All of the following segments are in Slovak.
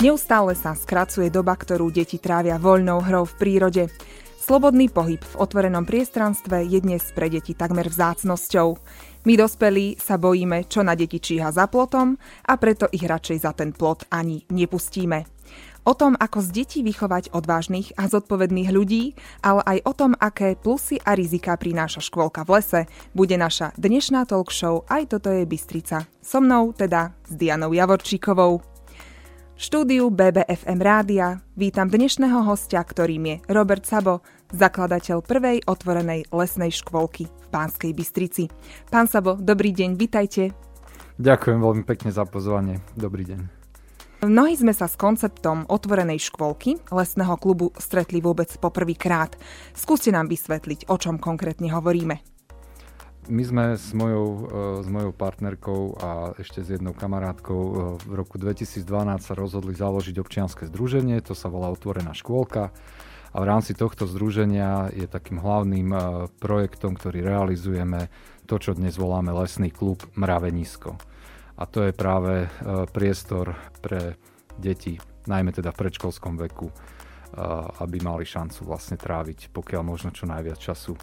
Neustále sa skracuje doba, ktorú deti trávia voľnou hrou v prírode. Slobodný pohyb v otvorenom priestranstve je dnes pre deti takmer vzácnosťou. My dospelí sa bojíme, čo na deti číha za plotom a preto ich radšej za ten plot ani nepustíme. O tom, ako z detí vychovať odvážnych a zodpovedných ľudí, ale aj o tom, aké plusy a rizika prináša škôlka v lese, bude naša dnešná talk show Aj toto je Bystrica. So mnou, teda s Dianou Javorčíkovou štúdiu BBFM rádia vítam dnešného hostia, ktorým je Robert Sabo, zakladateľ prvej otvorenej lesnej škôlky v Pánskej Bystrici. Pán Sabo, dobrý deň, vitajte. Ďakujem veľmi pekne za pozvanie. Dobrý deň. Mnohí sme sa s konceptom otvorenej škôlky lesného klubu stretli vôbec poprvýkrát. Skúste nám vysvetliť, o čom konkrétne hovoríme. My sme s mojou, e, s mojou partnerkou a ešte s jednou kamarátkou e, v roku 2012 sa rozhodli založiť občianske združenie, to sa volá Otvorená škôlka. A v rámci tohto združenia je takým hlavným e, projektom, ktorý realizujeme, to, čo dnes voláme Lesný klub Mravenisko. A to je práve priestor pre deti, najmä teda v predškolskom veku, aby mali šancu vlastne tráviť pokiaľ možno čo najviac času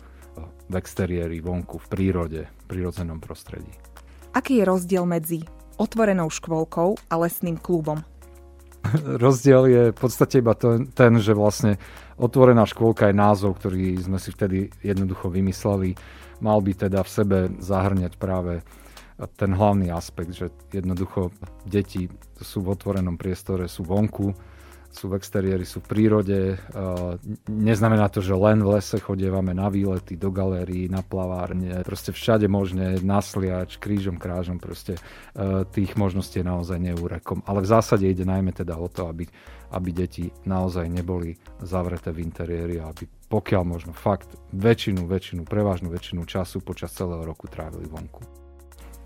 v exteriéri, vonku, v prírode, v prírodzenom prostredí. Aký je rozdiel medzi otvorenou škôlkou a lesným klubom? rozdiel je v podstate iba ten, ten, že vlastne otvorená škôlka je názov, ktorý sme si vtedy jednoducho vymysleli. Mal by teda v sebe zahrňať práve ten hlavný aspekt, že jednoducho deti sú v otvorenom priestore, sú vonku, sú v exteriéri, sú v prírode. Neznamená to, že len v lese chodievame na výlety, do galérií, na plavárne, proste všade možne, na sliač, krížom, krážom, proste tých možností je naozaj neúrekom. Ale v zásade ide najmä teda o to, aby, aby deti naozaj neboli zavreté v interiéri a aby pokiaľ možno fakt väčšinu, väčšinu, prevažnú väčšinu času počas celého roku trávili vonku.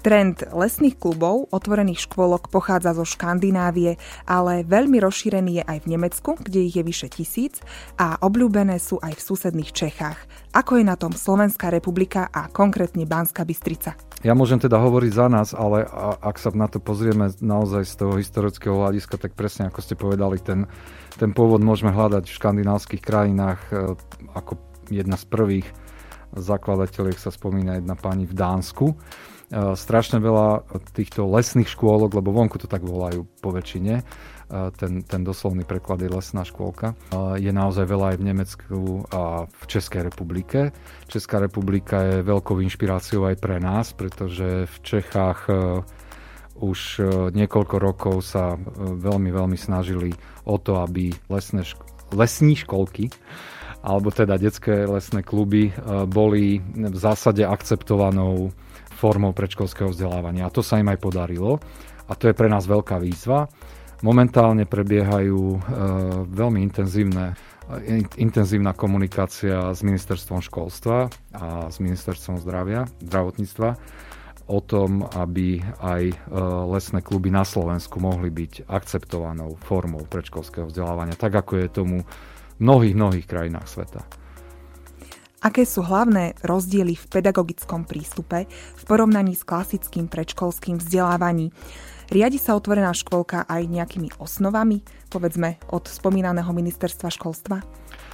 Trend lesných klubov, otvorených škôlok pochádza zo Škandinávie, ale veľmi rozšírený je aj v Nemecku, kde ich je vyše tisíc a obľúbené sú aj v susedných Čechách. Ako je na tom Slovenská republika a konkrétne Banská Bystrica? Ja môžem teda hovoriť za nás, ale ak sa na to pozrieme naozaj z toho historického hľadiska, tak presne ako ste povedali, ten, ten pôvod môžeme hľadať v škandinávskych krajinách e, ako jedna z prvých zakladateľiek sa spomína jedna pani v Dánsku strašne veľa týchto lesných škôlok, lebo vonku to tak volajú po väčšine, eh, ten, ten doslovný preklad je lesná škôlka. Eh, je naozaj veľa aj v Nemecku a v Českej republike. Česká republika je veľkou inšpiráciou aj pre nás, pretože v Čechách už niekoľko rokov sa veľmi, veľmi snažili o to, aby lesné šk- lesní školky alebo teda detské lesné kluby boli v zásade akceptovanou formou predškolského vzdelávania. A to sa im aj podarilo. A to je pre nás veľká výzva. Momentálne prebiehajú e, veľmi intenzívne e, intenzívna komunikácia s ministerstvom školstva a s ministerstvom zdravia, zdravotníctva o tom, aby aj e, lesné kluby na Slovensku mohli byť akceptovanou formou predškolského vzdelávania, tak ako je tomu v mnohých, mnohých krajinách sveta. Aké sú hlavné rozdiely v pedagogickom prístupe v porovnaní s klasickým predškolským vzdelávaním? Riadi sa otvorená škôlka aj nejakými osnovami, povedzme od spomínaného ministerstva školstva?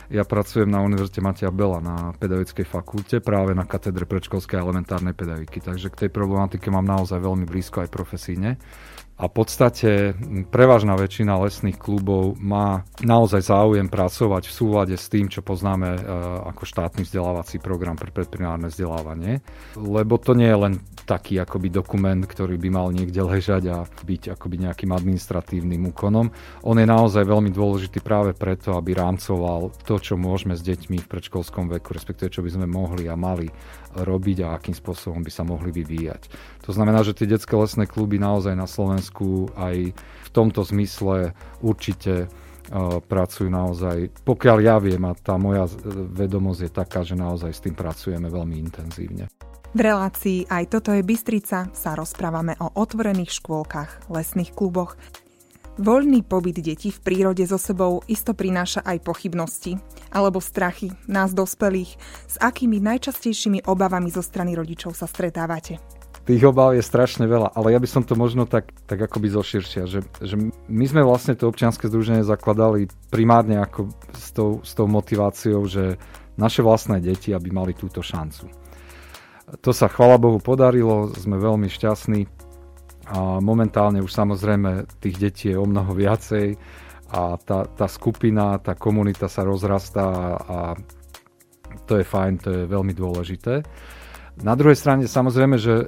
Ja pracujem na Univerzite Matia Bela na pedagogickej fakulte, práve na katedre predškolskej a elementárnej pedagogiky, takže k tej problematike mám naozaj veľmi blízko aj profesíne a v podstate prevažná väčšina lesných klubov má naozaj záujem pracovať v súlade s tým, čo poznáme e, ako štátny vzdelávací program pre predprimárne vzdelávanie, lebo to nie je len taký akoby dokument, ktorý by mal niekde ležať a byť akoby nejakým administratívnym úkonom. On je naozaj veľmi dôležitý práve preto, aby rámcoval to, čo môžeme s deťmi v predškolskom veku, respektíve čo by sme mohli a mali robiť a akým spôsobom by sa mohli vyvíjať. To znamená, že tie detské lesné kluby naozaj na Slovensku aj v tomto zmysle určite uh, pracujú naozaj, pokiaľ ja viem a tá moja vedomosť je taká, že naozaj s tým pracujeme veľmi intenzívne. V relácii Aj toto je Bystrica sa rozprávame o otvorených škôlkach, lesných kluboch, Voľný pobyt detí v prírode so sebou isto prináša aj pochybnosti alebo strachy nás dospelých, s akými najčastejšími obavami zo strany rodičov sa stretávate. tých obav je strašne veľa, ale ja by som to možno tak, tak akoby zoširšia, že, že my sme vlastne to občianske združenie zakladali primárne ako s tou, s tou motiváciou, že naše vlastné deti, aby mali túto šancu. To sa chvala Bohu podarilo, sme veľmi šťastní a momentálne už samozrejme tých detí je o mnoho viacej a tá, tá skupina, tá komunita sa rozrastá a to je fajn, to je veľmi dôležité. Na druhej strane samozrejme, že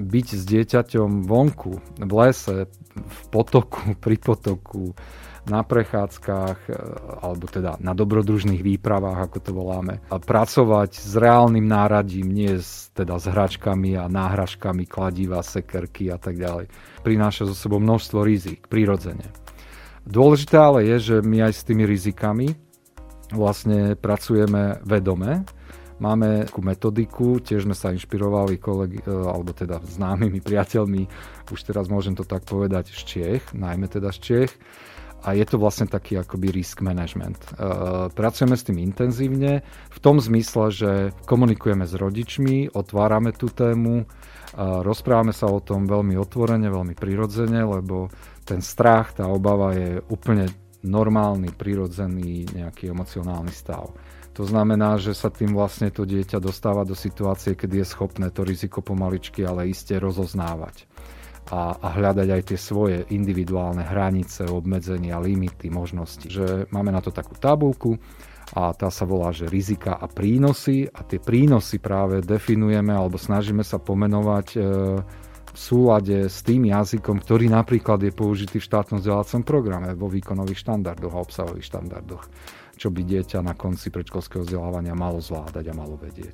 byť s dieťaťom vonku, v lese, v potoku, pri potoku, na prechádzkach, e, alebo teda na dobrodružných výpravách, ako to voláme. A pracovať s reálnym náradím, nie s, teda s hračkami a náhražkami, kladiva, sekerky a tak ďalej. Prináša zo sebou množstvo rizik, prirodzene. Dôležité ale je, že my aj s tými rizikami vlastne pracujeme vedome, Máme takú metodiku, tiež sme sa inšpirovali kolegy, e, alebo teda známymi priateľmi, už teraz môžem to tak povedať, z Čiech, najmä teda z Čiech. A je to vlastne taký akoby risk management. E, pracujeme s tým intenzívne v tom zmysle, že komunikujeme s rodičmi, otvárame tú tému, e, rozprávame sa o tom veľmi otvorene, veľmi prirodzene, lebo ten strach, tá obava je úplne normálny, prirodzený nejaký emocionálny stav. To znamená, že sa tým vlastne to dieťa dostáva do situácie, kedy je schopné to riziko pomaličky, ale iste rozoznávať. A, a hľadať aj tie svoje individuálne hranice, obmedzenia, limity, možnosti. Že máme na to takú tabulku a tá sa volá, že rizika a prínosy a tie prínosy práve definujeme alebo snažíme sa pomenovať e, v súlade s tým jazykom, ktorý napríklad je použitý v štátnom vzdelávacom programe vo výkonových štandardoch a obsahových štandardoch čo by dieťa na konci predškolského vzdelávania malo zvládať a malo vedieť.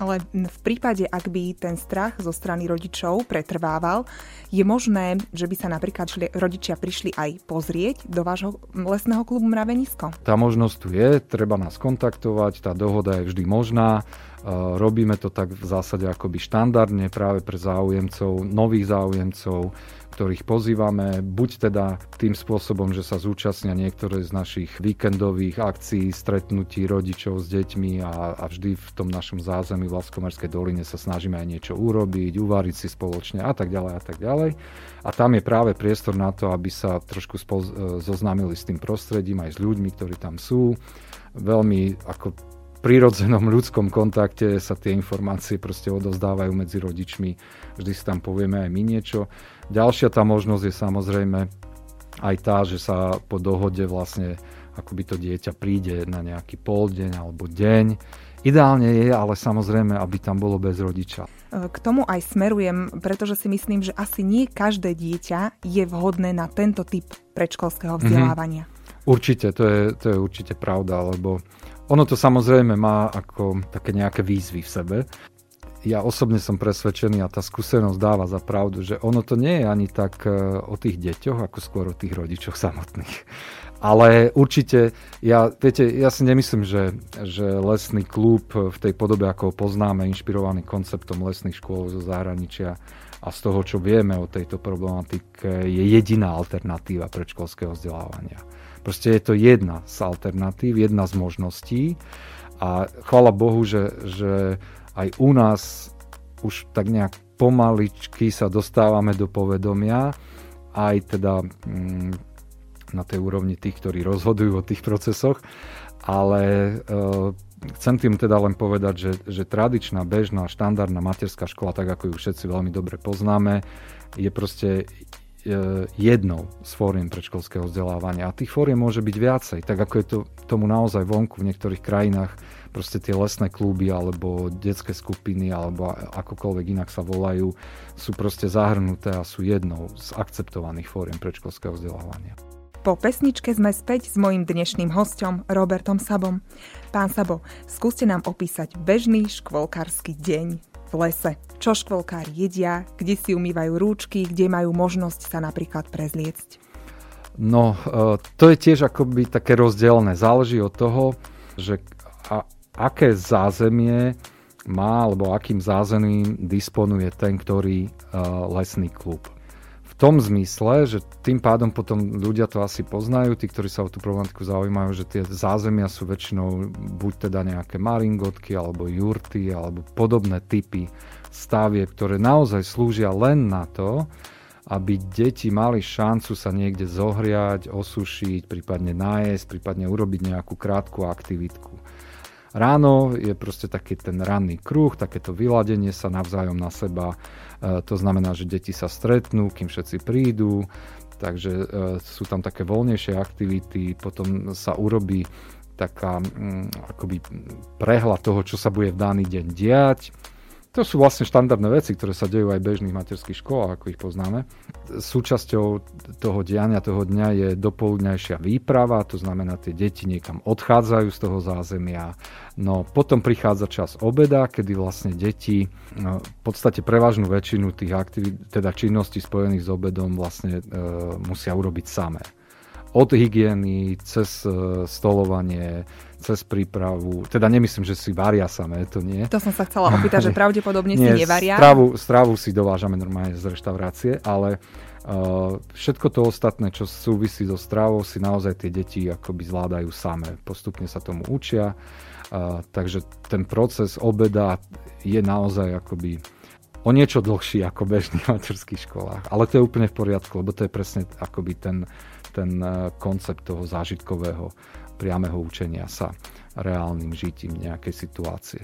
Ale v prípade, ak by ten strach zo strany rodičov pretrvával, je možné, že by sa napríklad rodičia prišli aj pozrieť do vášho lesného klubu Mravenisko? Tá možnosť tu je, treba nás kontaktovať, tá dohoda je vždy možná. E, robíme to tak v zásade akoby štandardne práve pre záujemcov, nových záujemcov, ktorých pozývame, buď teda tým spôsobom, že sa zúčastnia niektoré z našich víkendových akcií, stretnutí rodičov s deťmi a, a vždy v tom našom zázemí v Laskomerskej doline sa snažíme aj niečo urobiť, uvariť si spoločne a tak ďalej a tak ďalej. A tam je práve priestor na to, aby sa trošku spoz, e, zoznámili s tým prostredím aj s ľuďmi, ktorí tam sú. Veľmi ako prirodzenom ľudskom kontakte sa tie informácie proste odozdávajú medzi rodičmi. Vždy si tam povieme aj my niečo. Ďalšia tá možnosť je samozrejme aj tá, že sa po dohode vlastne akoby to dieťa príde na nejaký pol deň alebo deň. Ideálne je ale samozrejme, aby tam bolo bez rodiča. K tomu aj smerujem, pretože si myslím, že asi nie každé dieťa je vhodné na tento typ predškolského mhm. vzdelávania. Mm-hmm. Určite, to je, to je určite pravda, lebo ono to samozrejme má ako také nejaké výzvy v sebe. Ja osobne som presvedčený a tá skúsenosť dáva za pravdu, že ono to nie je ani tak e, o tých deťoch, ako skôr o tých rodičoch samotných. Ale určite, ja, viete, ja si nemyslím, že, že lesný klub v tej podobe, ako ho poznáme, inšpirovaný konceptom lesných škôl zo zahraničia a z toho, čo vieme o tejto problematike, je jediná alternatíva predškolského vzdelávania. Proste je to jedna z alternatív, jedna z možností. A chvala Bohu, že, že aj u nás už tak nejak pomaličky sa dostávame do povedomia, aj teda mm, na tej úrovni tých, ktorí rozhodujú o tých procesoch, ale e, chcem tým teda len povedať, že, že tradičná, bežná, štandardná materská škola, tak ako ju všetci veľmi dobre poznáme, je proste jednou z fóriem predškolského vzdelávania. A tých fóriem môže byť viacej, tak ako je to tomu naozaj vonku v niektorých krajinách, proste tie lesné kluby alebo detské skupiny alebo akokoľvek inak sa volajú, sú proste zahrnuté a sú jednou z akceptovaných fóriem predškolského vzdelávania. Po pesničke sme späť s mojim dnešným hostom Robertom Sabom. Pán Sabo, skúste nám opísať bežný škôlkarský deň v lese. Čo škôlkári jedia, kde si umývajú rúčky, kde majú možnosť sa napríklad prezliecť. No, e, to je tiež akoby také rozdielne. Záleží od toho, že a, aké zázemie má, alebo akým zázemím disponuje ten, ktorý uh, lesný klub. Tom zmysle, že tým pádom potom ľudia to asi poznajú, tí, ktorí sa o tú problematiku zaujímajú, že tie zázemia sú väčšinou buď teda nejaké maringotky, alebo jurty, alebo podobné typy stavie, ktoré naozaj slúžia len na to, aby deti mali šancu sa niekde zohriať, osušiť, prípadne nájsť, prípadne urobiť nejakú krátku aktivitku. Ráno je proste taký ten ranný kruh, takéto vyladenie sa navzájom na seba. E, to znamená, že deti sa stretnú, kým všetci prídu, takže e, sú tam také voľnejšie aktivity, potom sa urobí taká mm, akoby prehľad toho, čo sa bude v daný deň diať to sú vlastne štandardné veci, ktoré sa dejú aj v bežných materských školách, ako ich poznáme. Súčasťou toho diania toho dňa je dopoludňajšia výprava, to znamená, tie deti niekam odchádzajú z toho zázemia. No potom prichádza čas obeda, kedy vlastne deti no, v podstate prevažnú väčšinu tých aktivít, teda činností spojených s obedom vlastne e, musia urobiť samé od hygieny, cez e, stolovanie, cez prípravu. Teda nemyslím, že si varia samé, to nie. To som sa chcela opýtať, že pravdepodobne nie, si nevaria. Stravu, stravu si dovážame normálne z reštaurácie, ale uh, všetko to ostatné, čo súvisí so stravou, si naozaj tie deti akoby zvládajú samé. Postupne sa tomu učia. Uh, takže ten proces obeda je naozaj akoby o niečo dlhší ako bežný v materských školách. Ale to je úplne v poriadku, lebo to je presne akoby ten, ten e, koncept toho zážitkového priameho učenia sa reálnym žitím nejakej situácie.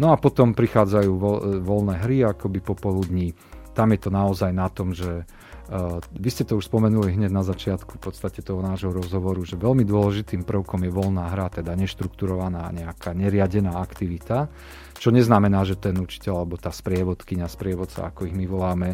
No a potom prichádzajú vo, e, voľné hry akoby popoludní. Tam je to naozaj na tom, že uh, vy ste to už spomenuli hneď na začiatku v podstate toho nášho rozhovoru, že veľmi dôležitým prvkom je voľná hra, teda neštrukturovaná nejaká neriadená aktivita, čo neznamená, že ten učiteľ alebo tá sprievodkyňa, sprievodca, ako ich my voláme,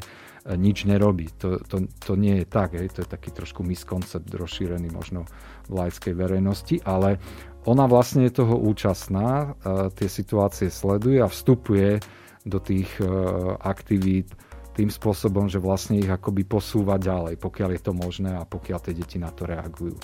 nič nerobí. To, to, to nie je tak, hej. to je taký trošku miskoncept rozšírený možno v laickej verejnosti, ale ona vlastne je toho účastná, tie situácie sleduje a vstupuje do tých e, aktivít tým spôsobom, že vlastne ich akoby posúva ďalej, pokiaľ je to možné a pokiaľ tie deti na to reagujú.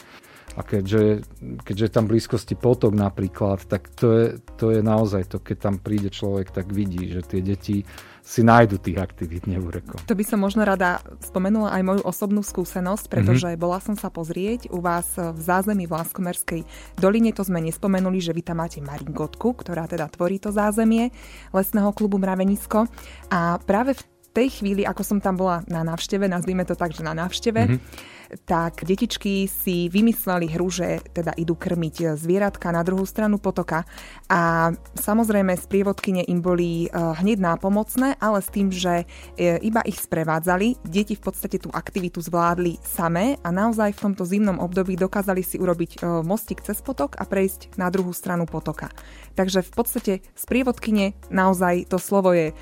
A keďže, keďže je tam blízkosti potok napríklad, tak to je, to je naozaj to, keď tam príde človek, tak vidí, že tie deti si nájdu tých aktivít neúreko. To by som možno rada spomenula aj moju osobnú skúsenosť, pretože mm-hmm. bola som sa pozrieť u vás v zázemí v Láskomerskej doline, to sme nespomenuli, že vy tam máte Maringotku, ktorá teda tvorí to zázemie lesného klubu Mravenisko a práve v tej chvíli, ako som tam bola na návšteve, nazvime to tak, že na návšteve, mm-hmm tak detičky si vymysleli hru, že teda idú krmiť zvieratka na druhú stranu potoka a samozrejme sprievodkyne im boli e, hneď nápomocné, ale s tým, že e, iba ich sprevádzali, deti v podstate tú aktivitu zvládli samé a naozaj v tomto zimnom období dokázali si urobiť mostik cez potok a prejsť na druhú stranu potoka. Takže v podstate sprievodkyne naozaj to slovo je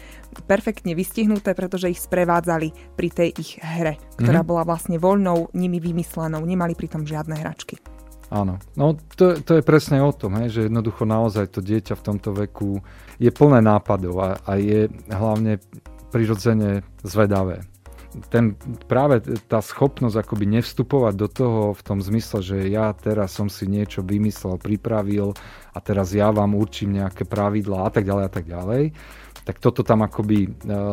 perfektne vystihnuté, pretože ich sprevádzali pri tej ich hre, ktorá mm-hmm. bola vlastne voľnou, nimi vymyslenou, nemali pritom žiadne hračky. Áno, no to, to je presne o tom, hej, že jednoducho naozaj to dieťa v tomto veku je plné nápadov a, a je hlavne prirodzene zvedavé. Ten, práve tá schopnosť akoby nevstupovať do toho v tom zmysle, že ja teraz som si niečo vymyslel, pripravil a teraz ja vám určím nejaké pravidlá a tak ďalej a tak ďalej, tak toto tam akoby e,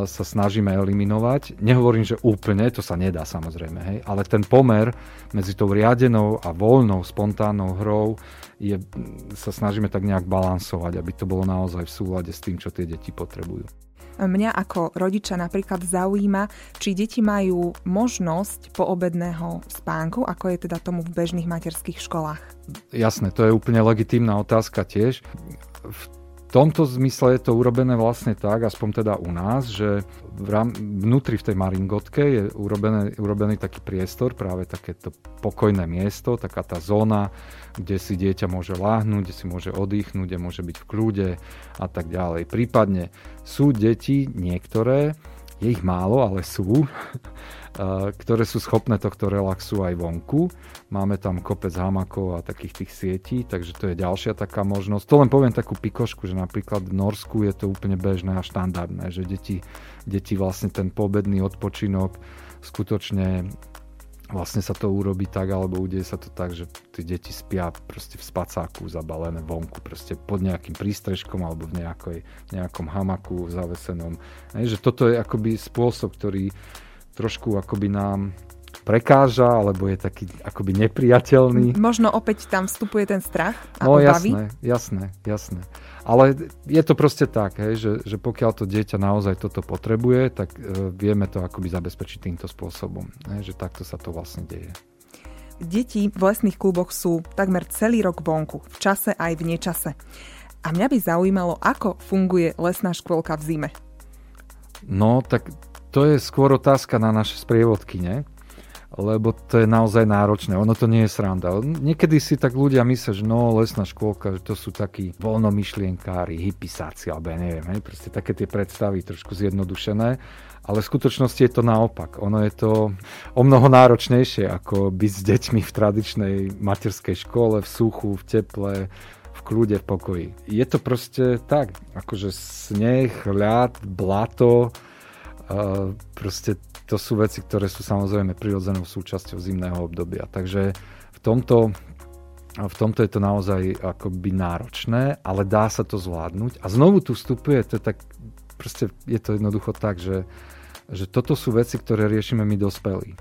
sa snažíme eliminovať. Nehovorím, že úplne, to sa nedá samozrejme, hej, ale ten pomer medzi tou riadenou a voľnou, spontánnou hrou je, sa snažíme tak nejak balansovať, aby to bolo naozaj v súlade s tým, čo tie deti potrebujú. Mňa ako rodiča napríklad zaujíma, či deti majú možnosť poobedného spánku, ako je teda tomu v bežných materských školách. Jasné, to je úplne legitímna otázka tiež. V v tomto zmysle je to urobené vlastne tak, aspoň teda u nás, že vnútri v tej maringotke je urobené, urobený taký priestor, práve takéto pokojné miesto, taká tá zóna, kde si dieťa môže láhnuť, kde si môže oddychnúť, kde môže byť v kľude a tak ďalej. Prípadne sú deti niektoré, je ich málo, ale sú, ktoré sú schopné tohto relaxu aj vonku. Máme tam kopec hamakov a takých tých sietí, takže to je ďalšia taká možnosť. To len poviem takú pikošku, že napríklad v Norsku je to úplne bežné a štandardné, že deti, deti vlastne ten pobedný odpočinok skutočne vlastne sa to urobí tak, alebo udeje sa to tak, že tí deti spia proste v spacáku zabalené vonku, proste pod nejakým prístrežkom alebo v nejakoj, nejakom hamaku zavesenom. Hej, že toto je akoby spôsob, ktorý, trošku akoby nám prekáža, alebo je taký akoby nepriateľný. Možno opäť tam vstupuje ten strach a no, obavy? jasné, jasné, jasné. Ale je to proste tak, hej, že, že pokiaľ to dieťa naozaj toto potrebuje, tak e, vieme to akoby zabezpečiť týmto spôsobom. Hej, že takto sa to vlastne deje. Deti v lesných kluboch sú takmer celý rok vonku, v čase aj v nečase. A mňa by zaujímalo, ako funguje lesná škôlka v zime. No, tak to je skôr otázka na naše sprievodky, ne? lebo to je naozaj náročné. Ono to nie je sranda. Niekedy si tak ľudia myslia, že no, lesná škôlka, že to sú takí voľnomyšlienkári, hypisáci, alebo ja neviem, hej, proste také tie predstavy trošku zjednodušené. Ale v skutočnosti je to naopak. Ono je to o mnoho náročnejšie, ako byť s deťmi v tradičnej materskej škole, v suchu, v teple, v kľude, v pokoji. Je to proste tak, akože sneh, ľad, blato, proste to sú veci, ktoré sú samozrejme prirodzenou súčasťou zimného obdobia. Takže v tomto, v tomto je to naozaj akoby náročné, ale dá sa to zvládnuť. A znovu tu vstupuje, to je tak, proste je to jednoducho tak, že, že toto sú veci, ktoré riešime my dospelí.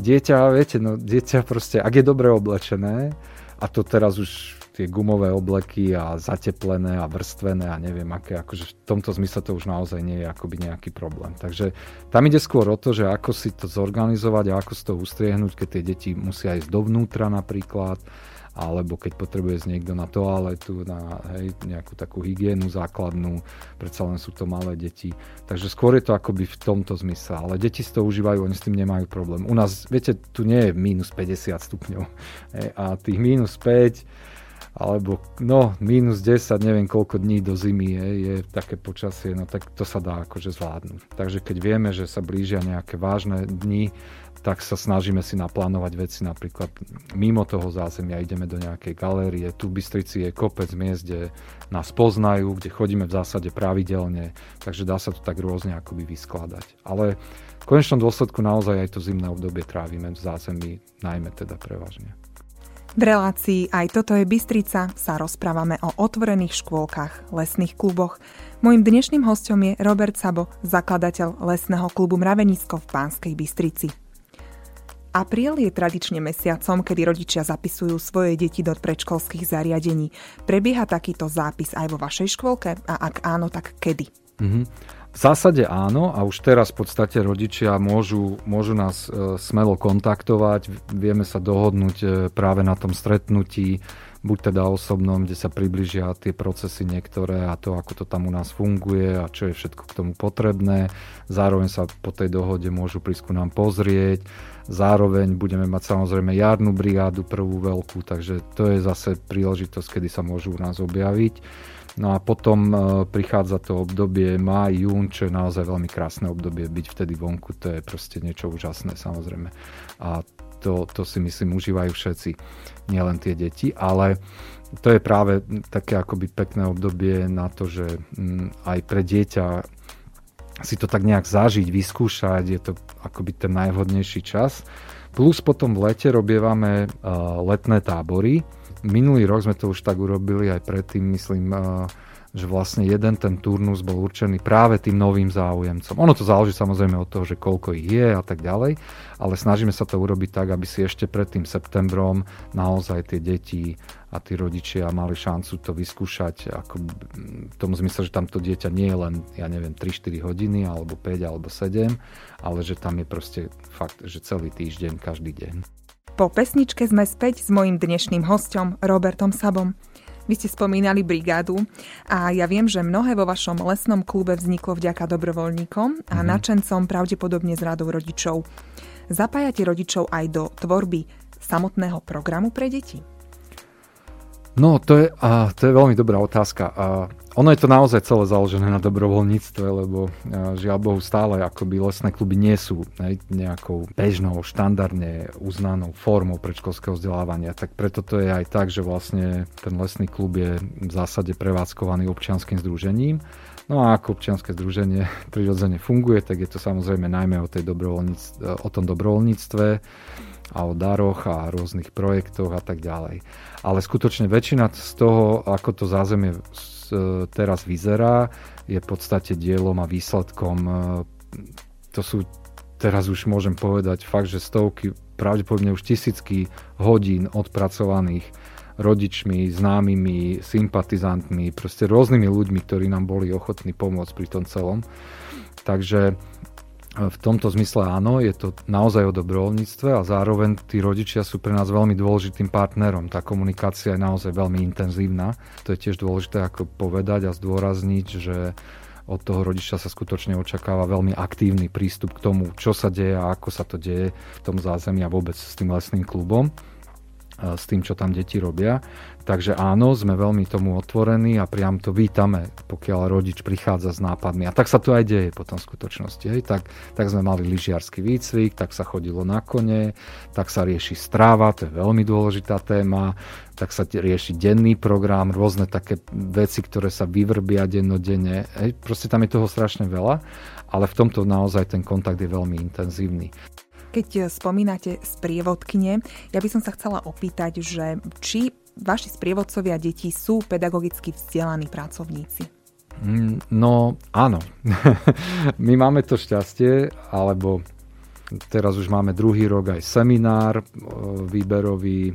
Dieťa, viete, no dieťa proste, ak je dobre oblečené, a to teraz už tie gumové obleky a zateplené a vrstvené a neviem aké, akože v tomto zmysle to už naozaj nie je akoby nejaký problém. Takže tam ide skôr o to, že ako si to zorganizovať a ako si to ustriehnúť, keď tie deti musia ísť dovnútra napríklad, alebo keď potrebuje ísť niekto na toaletu, na hej, nejakú takú hygienu základnú, predsa len sú to malé deti. Takže skôr je to akoby v tomto zmysle, ale deti si to užívajú, oni s tým nemajú problém. U nás, viete, tu nie je minus 50 stupňov hej, a tých minus 5 alebo no minus 10, neviem koľko dní do zimy je, je také počasie, no tak to sa dá akože zvládnuť. Takže keď vieme, že sa blížia nejaké vážne dni, tak sa snažíme si naplánovať veci napríklad mimo toho zázemia, ideme do nejakej galérie, tu v Bystrici je kopec miest, kde nás poznajú, kde chodíme v zásade pravidelne, takže dá sa to tak rôzne akoby vyskladať. Ale v konečnom dôsledku naozaj aj to zimné obdobie trávime v zázemí, najmä teda prevažne. V relácii Aj toto je Bystrica sa rozprávame o otvorených škôlkach, lesných kluboch. Mojím dnešným hostom je Robert Sabo, zakladateľ lesného klubu Mravenisko v Pánskej Bystrici. Apríl je tradične mesiacom, kedy rodičia zapisujú svoje deti do predškolských zariadení. Prebieha takýto zápis aj vo vašej škôlke? A ak áno, tak kedy? Mm-hmm. V zásade áno a už teraz v podstate rodičia môžu, môžu nás e, smelo kontaktovať, vieme sa dohodnúť e, práve na tom stretnutí, buď teda osobnom, kde sa približia tie procesy niektoré a to, ako to tam u nás funguje a čo je všetko k tomu potrebné. Zároveň sa po tej dohode môžu prísť nám pozrieť. Zároveň budeme mať samozrejme jarnú brigádu, prvú veľkú, takže to je zase príležitosť, kedy sa môžu u nás objaviť. No a potom e, prichádza to obdobie maj, jún, čo je naozaj veľmi krásne obdobie. Byť vtedy vonku, to je proste niečo úžasné samozrejme. A to, to si myslím užívajú všetci, nielen tie deti, ale to je práve také akoby pekné obdobie na to, že mm, aj pre dieťa si to tak nejak zažiť, vyskúšať, je to akoby ten najvhodnejší čas. Plus potom v lete robievame uh, letné tábory, Minulý rok sme to už tak urobili aj predtým, myslím, že vlastne jeden ten turnus bol určený práve tým novým záujemcom. Ono to záleží samozrejme od toho, že koľko ich je a tak ďalej, ale snažíme sa to urobiť tak, aby si ešte pred tým septembrom naozaj tie deti a tí rodičia mali šancu to vyskúšať ako v tom zmysle, že tamto dieťa nie je len, ja neviem, 3-4 hodiny alebo 5 alebo 7, ale že tam je proste fakt, že celý týždeň, každý deň. Po pesničke sme späť s mojim dnešným hostom Robertom Sabom. Vy ste spomínali brigádu a ja viem, že mnohé vo vašom lesnom klube vzniklo vďaka dobrovoľníkom a mm-hmm. načencom pravdepodobne z radou rodičov. Zapájate rodičov aj do tvorby samotného programu pre deti? No, to je, a, to je veľmi dobrá otázka. A ono je to naozaj celé založené na dobrovoľníctve, lebo žiaľ Bohu stále akoby lesné kluby nie sú ne, nejakou bežnou, štandardne uznanou formou predškolského vzdelávania. Tak preto to je aj tak, že vlastne ten lesný klub je v zásade prevádzkovaný občianským združením. No a ako občianske združenie prirodzene funguje, tak je to samozrejme najmä o, tej o tom dobrovoľníctve a o daroch a rôznych projektoch a tak ďalej. Ale skutočne väčšina z toho, ako to zázemie E, teraz vyzerá, je v podstate dielom a výsledkom. E, to sú teraz už môžem povedať fakt, že stovky, pravdepodobne už tisícky hodín odpracovaných rodičmi, známymi, sympatizantmi, proste rôznymi ľuďmi, ktorí nám boli ochotní pomôcť pri tom celom. Takže v tomto zmysle áno, je to naozaj o dobrovoľníctve a zároveň tí rodičia sú pre nás veľmi dôležitým partnerom. Tá komunikácia je naozaj veľmi intenzívna. To je tiež dôležité ako povedať a zdôrazniť, že od toho rodiča sa skutočne očakáva veľmi aktívny prístup k tomu, čo sa deje a ako sa to deje v tom zázemí a vôbec s tým lesným klubom s tým, čo tam deti robia. Takže áno, sme veľmi tomu otvorení a priam to vítame, pokiaľ rodič prichádza s nápadmi. A tak sa to aj deje potom v skutočnosti. Hej. Tak, tak sme mali lyžiarsky výcvik, tak sa chodilo na kone, tak sa rieši stráva, to je veľmi dôležitá téma, tak sa rieši denný program, rôzne také veci, ktoré sa vyvrbia dennodenne. Hej. Proste tam je toho strašne veľa, ale v tomto naozaj ten kontakt je veľmi intenzívny. Keď eh, spomínate sprievodkyne, ja by som sa chcela opýtať, že či vaši sprievodcovia detí sú pedagogicky vzdelaní pracovníci? Mm, no áno. My máme to šťastie, alebo teraz už máme druhý rok aj seminár eh, výberový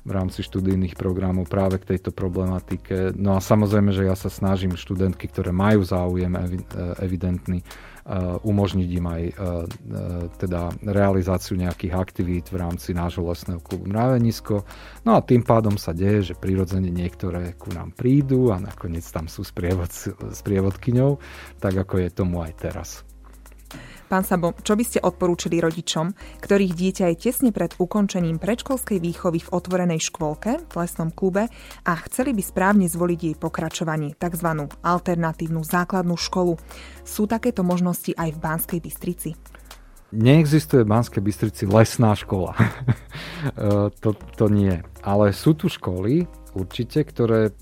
v rámci študijných programov práve k tejto problematike. No a samozrejme, že ja sa snažím študentky, ktoré majú záujem eh, evidentný, umožniť im aj teda realizáciu nejakých aktivít v rámci nášho lesného klubu Mravenisko. No a tým pádom sa deje, že prirodzene niektoré ku nám prídu a nakoniec tam sú sprievod, sprievodkyňou, tak ako je tomu aj teraz. Pán Sabo, čo by ste odporúčili rodičom, ktorých dieťa je tesne pred ukončením predškolskej výchovy v otvorenej škôlke, v lesnom klube a chceli by správne zvoliť jej pokračovanie, tzv. alternatívnu základnú školu. Sú takéto možnosti aj v Banskej Bystrici? Neexistuje v Banskej Bystrici lesná škola. E, to, to nie. Ale sú tu školy, určite, ktoré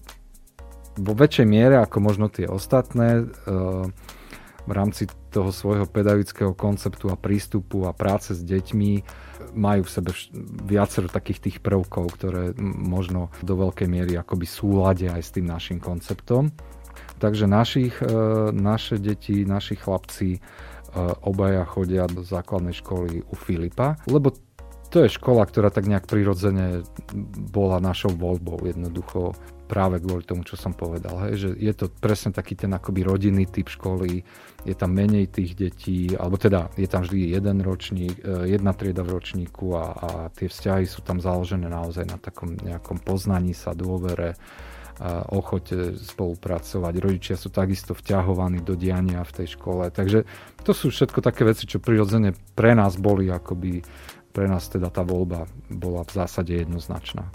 vo väčšej miere ako možno tie ostatné e, v rámci toho svojho pedagogického konceptu a prístupu a práce s deťmi majú v sebe viacero takých tých prvkov, ktoré možno do veľkej miery akoby súladia aj s tým našim konceptom. Takže našich, e, naše deti, naši chlapci e, obaja chodia do základnej školy u Filipa, lebo to je škola, ktorá tak nejak prirodzene bola našou voľbou. Jednoducho práve kvôli tomu, čo som povedal. Hej, že je to presne taký ten akoby rodinný typ školy, je tam menej tých detí, alebo teda je tam vždy jeden ročník, e, jedna trieda v ročníku a, a tie vzťahy sú tam založené naozaj na takom nejakom poznaní sa, dôvere, a ochote spolupracovať. Rodičia sú takisto vťahovaní do diania v tej škole. Takže to sú všetko také veci, čo prirodzene pre nás boli akoby pre nás teda tá voľba bola v zásade jednoznačná.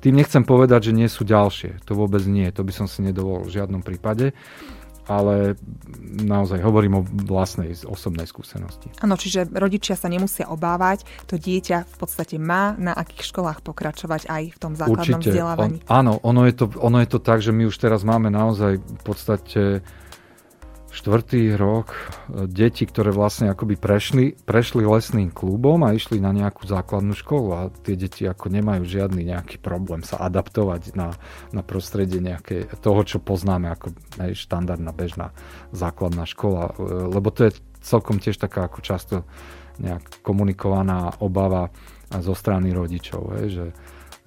Tým nechcem povedať, že nie sú ďalšie. To vôbec nie. To by som si nedovolil v žiadnom prípade ale naozaj hovorím o vlastnej osobnej skúsenosti. Áno, čiže rodičia sa nemusia obávať, to dieťa v podstate má na akých školách pokračovať aj v tom základnom Určite. vzdelávaní. On, áno, ono je, to, ono je to tak, že my už teraz máme naozaj v podstate štvrtý rok e, deti, ktoré vlastne akoby prešli, prešli lesným klubom a išli na nejakú základnú školu a tie deti ako nemajú žiadny nejaký problém sa adaptovať na, na prostredie nejaké, toho, čo poznáme ako aj štandardná bežná základná škola, e, lebo to je celkom tiež taká ako často nejak komunikovaná obava zo strany rodičov, hej, že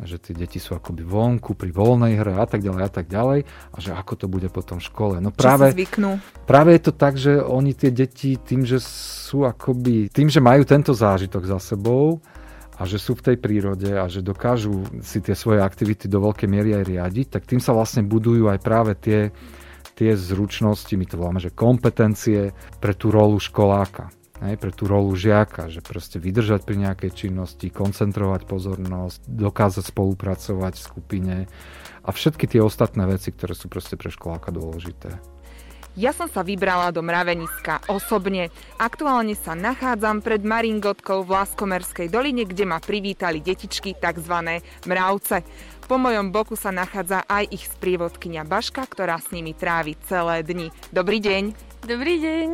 že tie deti sú akoby vonku pri voľnej hre a tak ďalej a tak ďalej a že ako to bude potom v škole. No práve, zvyknú. práve je to tak, že oni tie deti tým, že sú akoby, tým, že majú tento zážitok za sebou a že sú v tej prírode a že dokážu si tie svoje aktivity do veľkej miery aj riadiť, tak tým sa vlastne budujú aj práve tie, tie zručnosti, my to voláme, že kompetencie pre tú rolu školáka hej, pre tú rolu žiaka, že proste vydržať pri nejakej činnosti, koncentrovať pozornosť, dokázať spolupracovať v skupine a všetky tie ostatné veci, ktoré sú proste pre školáka dôležité. Ja som sa vybrala do Mraveniska osobne. Aktuálne sa nachádzam pred Maringotkou v Laskomerskej doline, kde ma privítali detičky, tzv. mravce. Po mojom boku sa nachádza aj ich sprievodkynia Baška, ktorá s nimi trávi celé dni. Dobrý deň. Dobrý deň.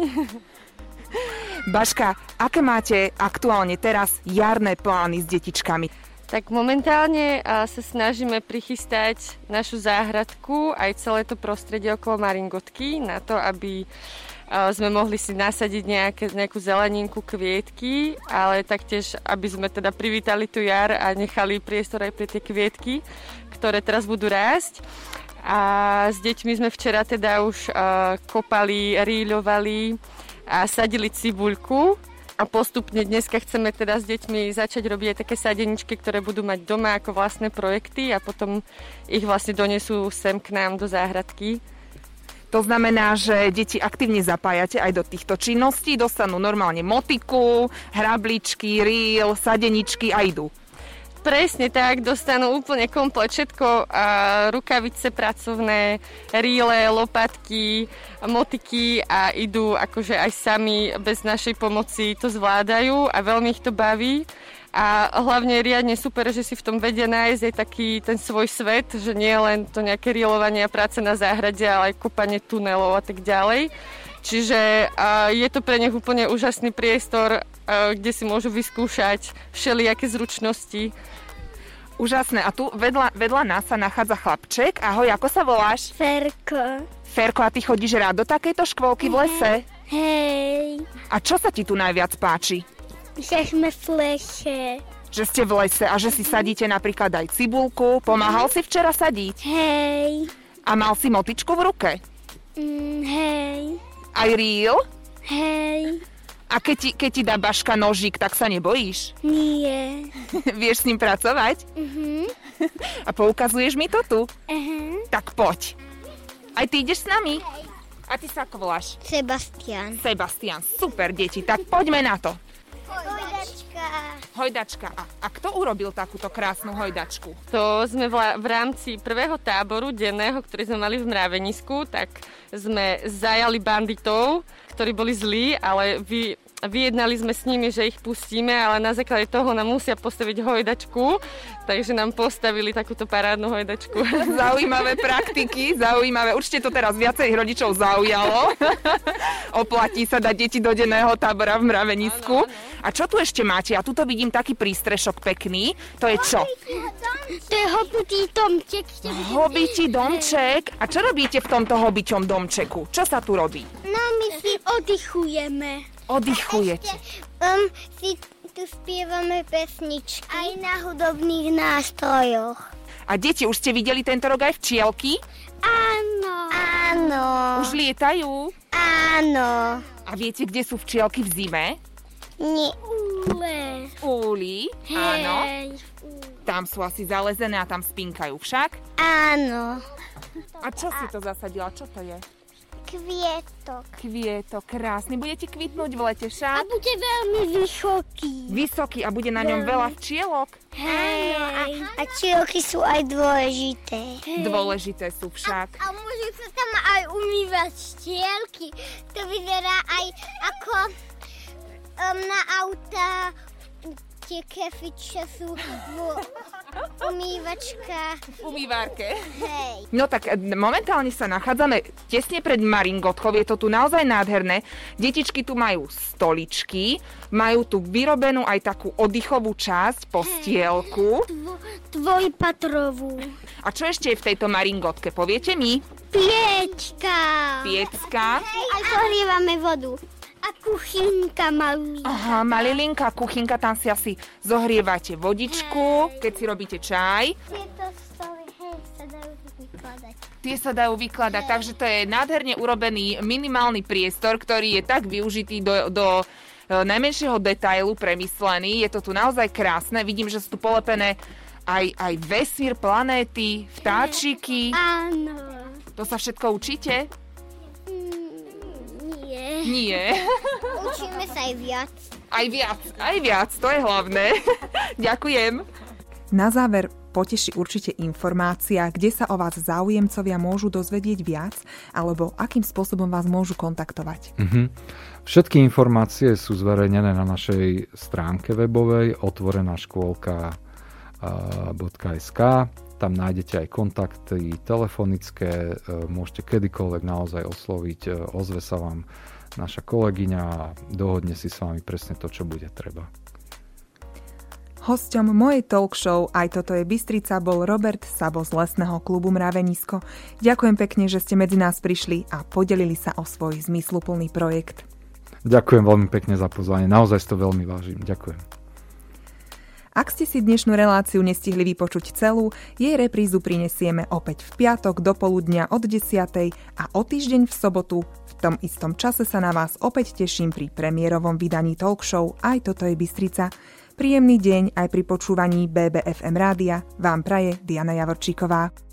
Baška, aké máte aktuálne teraz jarné plány s detičkami? Tak momentálne sa snažíme prichystať našu záhradku aj celé to prostredie okolo Maringotky na to, aby sme mohli si nasadiť nejaké, nejakú zeleninku, kvietky, ale taktiež, aby sme teda privítali tú jar a nechali priestor aj pre tie kvietky, ktoré teraz budú rásť. A s deťmi sme včera teda už kopali, ríľovali a sadili cibuľku a postupne dneska chceme teda s deťmi začať robiť aj také sadeničky, ktoré budú mať doma ako vlastné projekty a potom ich vlastne donesú sem k nám do záhradky. To znamená, že deti aktívne zapájate aj do týchto činností, dostanú normálne motiku, hrabličky, rýl, sadeničky a idú. Presne tak, dostanú úplne komplet všetko, a rukavice pracovné, ríle, lopatky, motiky a idú akože aj sami bez našej pomoci to zvládajú a veľmi ich to baví. A hlavne riadne super, že si v tom vedia nájsť aj taký ten svoj svet, že nie len to nejaké rilovanie a práce na záhrade, ale aj kúpanie tunelov a tak ďalej. Čiže je to pre nich úplne úžasný priestor, kde si môžu vyskúšať všelijaké zručnosti Úžasné. A tu vedľa, vedľa nás sa nachádza chlapček. Ahoj, ako sa voláš? Ferko. Ferko, a ty chodíš rád do takejto škôlky v lese? Hej. A čo sa ti tu najviac páči? Že sme v lese. Že ste v lese a že si sadíte napríklad aj cibulku. Pomáhal si včera sadiť? Hej. A mal si motičku v ruke? Mm, hej. Aj rýl? Hej. A keď ti, keď ti dá baška nožík, tak sa nebojíš? Nie. Vieš s ním pracovať? Uh-huh. A poukazuješ mi to tu? Uh-huh. Tak poď. Aj ty ideš s nami? A ty sa ako voláš? Sebastian. Sebastian. Super, deti. Tak poďme na to. Hojdačka. A, a kto urobil takúto krásnu hojdačku? To sme v, v rámci prvého táboru denného, ktorý sme mali v Mravenisku, tak sme zajali banditov, ktorí boli zlí, ale vy, vyjednali sme s nimi, že ich pustíme, ale na základe toho nám musia postaviť hojdačku, takže nám postavili takúto parádnu hojdačku. Zaujímavé praktiky, zaujímavé. Určite to teraz viacej rodičov zaujalo. Oplatí sa dať deti do denného tábora v Mravenisku. A čo tu ešte máte? Ja tuto vidím taký prístrešok pekný. To je čo? To je hobitý domček. Hobitý domček. A čo robíte v tomto hobiťom domčeku? Čo sa tu robí? No my si oddychujeme. Oddychujete. Um, si tu spievame pesničky. Aj na hudobných nástrojoch. A deti, už ste videli tento rok aj včielky? Áno. Áno. Už lietajú? Áno. A viete, kde sú včielky v zime? Nie. Úle. Úli, áno. Hej. Tam sú asi zalezené a tam spinkajú však. Áno. A čo si to zasadila? Čo to je? Kvietok. Kvieto, krásny. Budete kvitnúť v lete A bude veľmi vysoký. Vysoký a bude na ňom veľa včielok. Hej. A čielky sú aj dôležité. Dôležité sú však. A môžu sa tam aj umývať štielky. To vyzerá aj ako um, na auta tie kefy, čo sú v umývačka. V umývárke. Hej. No tak e, momentálne sa nachádzame tesne pred Maringotchou, je to tu naozaj nádherné. Detičky tu majú stoličky, majú tu vyrobenú aj takú oddychovú časť, postielku. Dvo, dvojpatrovú. A čo ešte je v tejto Maringotke, poviete mi? Piečka. Piecka. A zohrievame vodu. A kuchynka malý. Aha, malilinká kuchynka, tam si asi zohrievate vodičku, keď si robíte čaj. Tieto stoly, hej, sa dajú vykladať. Tie sa dajú vykladať, takže to je nádherne urobený minimálny priestor, ktorý je tak využitý do, do e, najmenšieho detailu premyslený. Je to tu naozaj krásne. Vidím, že sú tu polepené aj, aj vesmír, planéty, vtáčiky. Áno. To sa všetko učíte? Nie. Nie. Učíme sa aj viac. Aj viac, aj viac, to je hlavné. Ďakujem. Na záver poteší určite informácia, kde sa o vás záujemcovia môžu dozvedieť viac, alebo akým spôsobom vás môžu kontaktovať. Mhm. Všetky informácie sú zverejnené na našej stránke webovej otvorená škôlka.sk. Tam nájdete aj kontakty telefonické, e, môžete kedykoľvek naozaj osloviť, e, ozve sa vám naša kolegyňa a dohodne si s vami presne to, čo bude treba. Hosťom mojej talk show aj toto je Bystrica bol Robert Sabo z Lesného klubu Mravenisko. Ďakujem pekne, že ste medzi nás prišli a podelili sa o svoj zmysluplný projekt. Ďakujem veľmi pekne za pozvanie, naozaj to veľmi vážim. Ďakujem. Ak ste si dnešnú reláciu nestihli vypočuť celú, jej reprízu prinesieme opäť v piatok do poludnia od 10. a o týždeň v sobotu v tom istom čase sa na vás opäť teším pri premiérovom vydaní talk show Aj toto je Bystrica. Príjemný deň aj pri počúvaní BBFM rádia vám praje Diana Javorčíková.